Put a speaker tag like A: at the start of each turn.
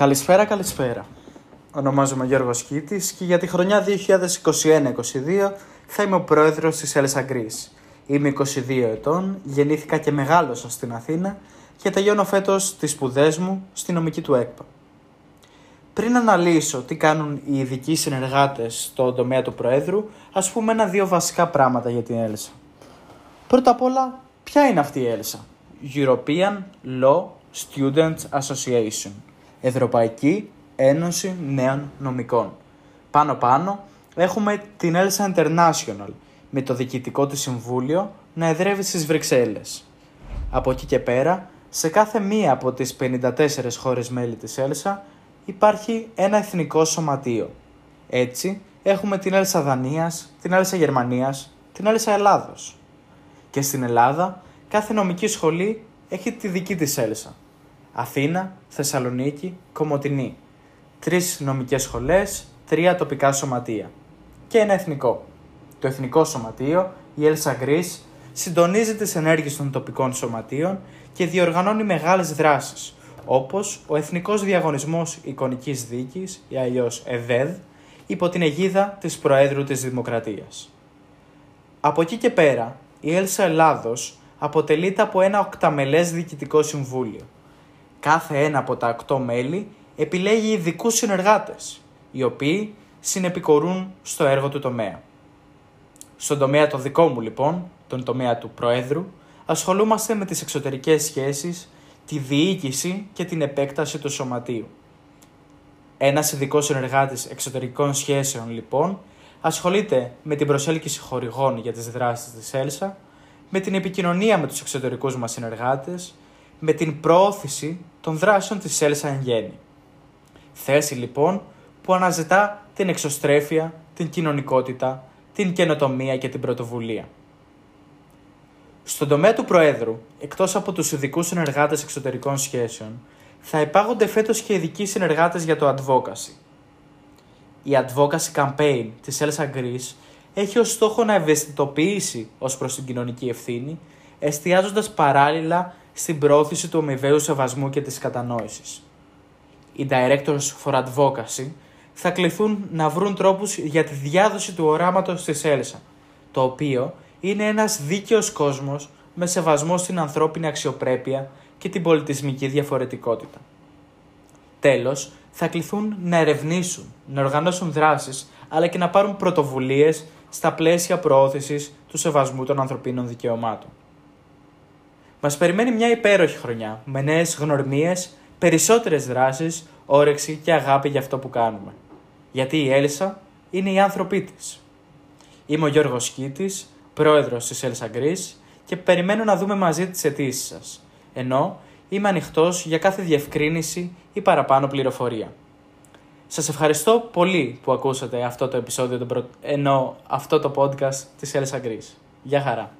A: Καλησπέρα, καλησπέρα. Ονομάζομαι Γιώργος Κίτης και για τη χρονιά 2021-2022 θα είμαι ο πρόεδρος της Elsa Greece. Είμαι 22 ετών, γεννήθηκα και μεγάλωσα στην Αθήνα και τελειώνω φέτος τις σπουδές μου στη νομική του ΕΚΠΑ. Πριν αναλύσω τι κάνουν οι ειδικοί συνεργάτες στον τομέα του Προέδρου, ας πούμε ένα-δύο βασικά πράγματα για την Έλσα. Πρώτα απ' όλα, ποια είναι αυτή η Έλσα; European Law Students Association. Ευρωπαϊκή Ένωση Νέων Νομικών. Πάνω-πάνω έχουμε την Elsa International με το διοικητικό της συμβούλιο να εδρεύει στις Βρυξέλλες. Από εκεί και πέρα, σε κάθε μία από τις 54 χώρες μέλη της Έλσα υπάρχει ένα εθνικό σωματείο. Έτσι, έχουμε την Έλσα Δανίας, την Έλσα Γερμανίας, την Έλσα Ελλάδος. Και στην Ελλάδα, κάθε νομική σχολή έχει τη δική της Έλσα. Αθήνα, Θεσσαλονίκη, Κομωτινή. Τρεις νομικές σχολές, τρία τοπικά σωματεία. Και ένα εθνικό. Το Εθνικό Σωματείο, η Έλσα Γκρίς, συντονίζει τις ενέργειες των τοπικών σωματείων και διοργανώνει μεγάλες δράσεις, όπως ο Εθνικός Διαγωνισμός Εικονικής Δίκης, ή αλλιώς ΕΔΕΔ, υπό την αιγίδα της Προέδρου της Δημοκρατίας. Από εκεί και πέρα, η Έλσα Ελλάδος αποτελείται από ένα οκταμελές διοικητικό συμβούλιο. Κάθε ένα από τα οκτώ μέλη επιλέγει ειδικούς συνεργάτες, οι οποίοι συνεπικορούν στο έργο του τομέα. Στον τομέα το δικό μου λοιπόν, τον τομέα του Προέδρου, ασχολούμαστε με τις εξωτερικές σχέσεις, τη διοίκηση και την επέκταση του σωματείου. Ένας ειδικός συνεργάτης εξωτερικών σχέσεων λοιπόν ασχολείται με την προσέλκυση χορηγών για τις δράσεις της ΕΛΣΑ, με την επικοινωνία με τους εξωτερικούς μας συνεργάτες, με την προώθηση των δράσεων της ΕΛΣΑ εν γέννη. Θέση λοιπόν που αναζητά την εξωστρέφεια, την κοινωνικότητα, την καινοτομία και την πρωτοβουλία. Στον τομέα του Προέδρου, εκτός από τους ειδικούς συνεργάτες εξωτερικών σχέσεων, θα υπάγονται φέτος και ειδικοί συνεργάτες για το advocacy. Η advocacy campaign της Elsa Greece έχει ως στόχο να ευαισθητοποιήσει ως προς την κοινωνική ευθύνη, εστιάζοντας παράλληλα στην πρόθεση του ομοιβαίου σεβασμού και της κατανόησης. Οι Directors for Advocacy θα κληθούν να βρουν τρόπους για τη διάδοση του οράματος της Έλσα, το οποίο είναι ένας δίκαιος κόσμος με σεβασμό στην ανθρώπινη αξιοπρέπεια και την πολιτισμική διαφορετικότητα. Τέλος, θα κληθούν να ερευνήσουν, να οργανώσουν δράσεις, αλλά και να πάρουν πρωτοβουλίες στα πλαίσια προώθησης του σεβασμού των ανθρωπίνων δικαιωμάτων. Μας περιμένει μια υπέροχη χρονιά, με νέες γνωριμίες, περισσότερες δράσεις, όρεξη και αγάπη για αυτό που κάνουμε. Γιατί η Έλσα είναι οι άνθρωποι της. Είμαι ο Γιώργος Κίτης, πρόεδρος της Έλσα Greece και περιμένω να δούμε μαζί τις αιτήσεις σας. Ενώ είμαι ανοιχτός για κάθε διευκρίνηση ή παραπάνω πληροφορία. Σας ευχαριστώ πολύ που ακούσατε αυτό το επεισόδιο, ενώ αυτό το podcast της Elsa Greece. Γεια χαρά.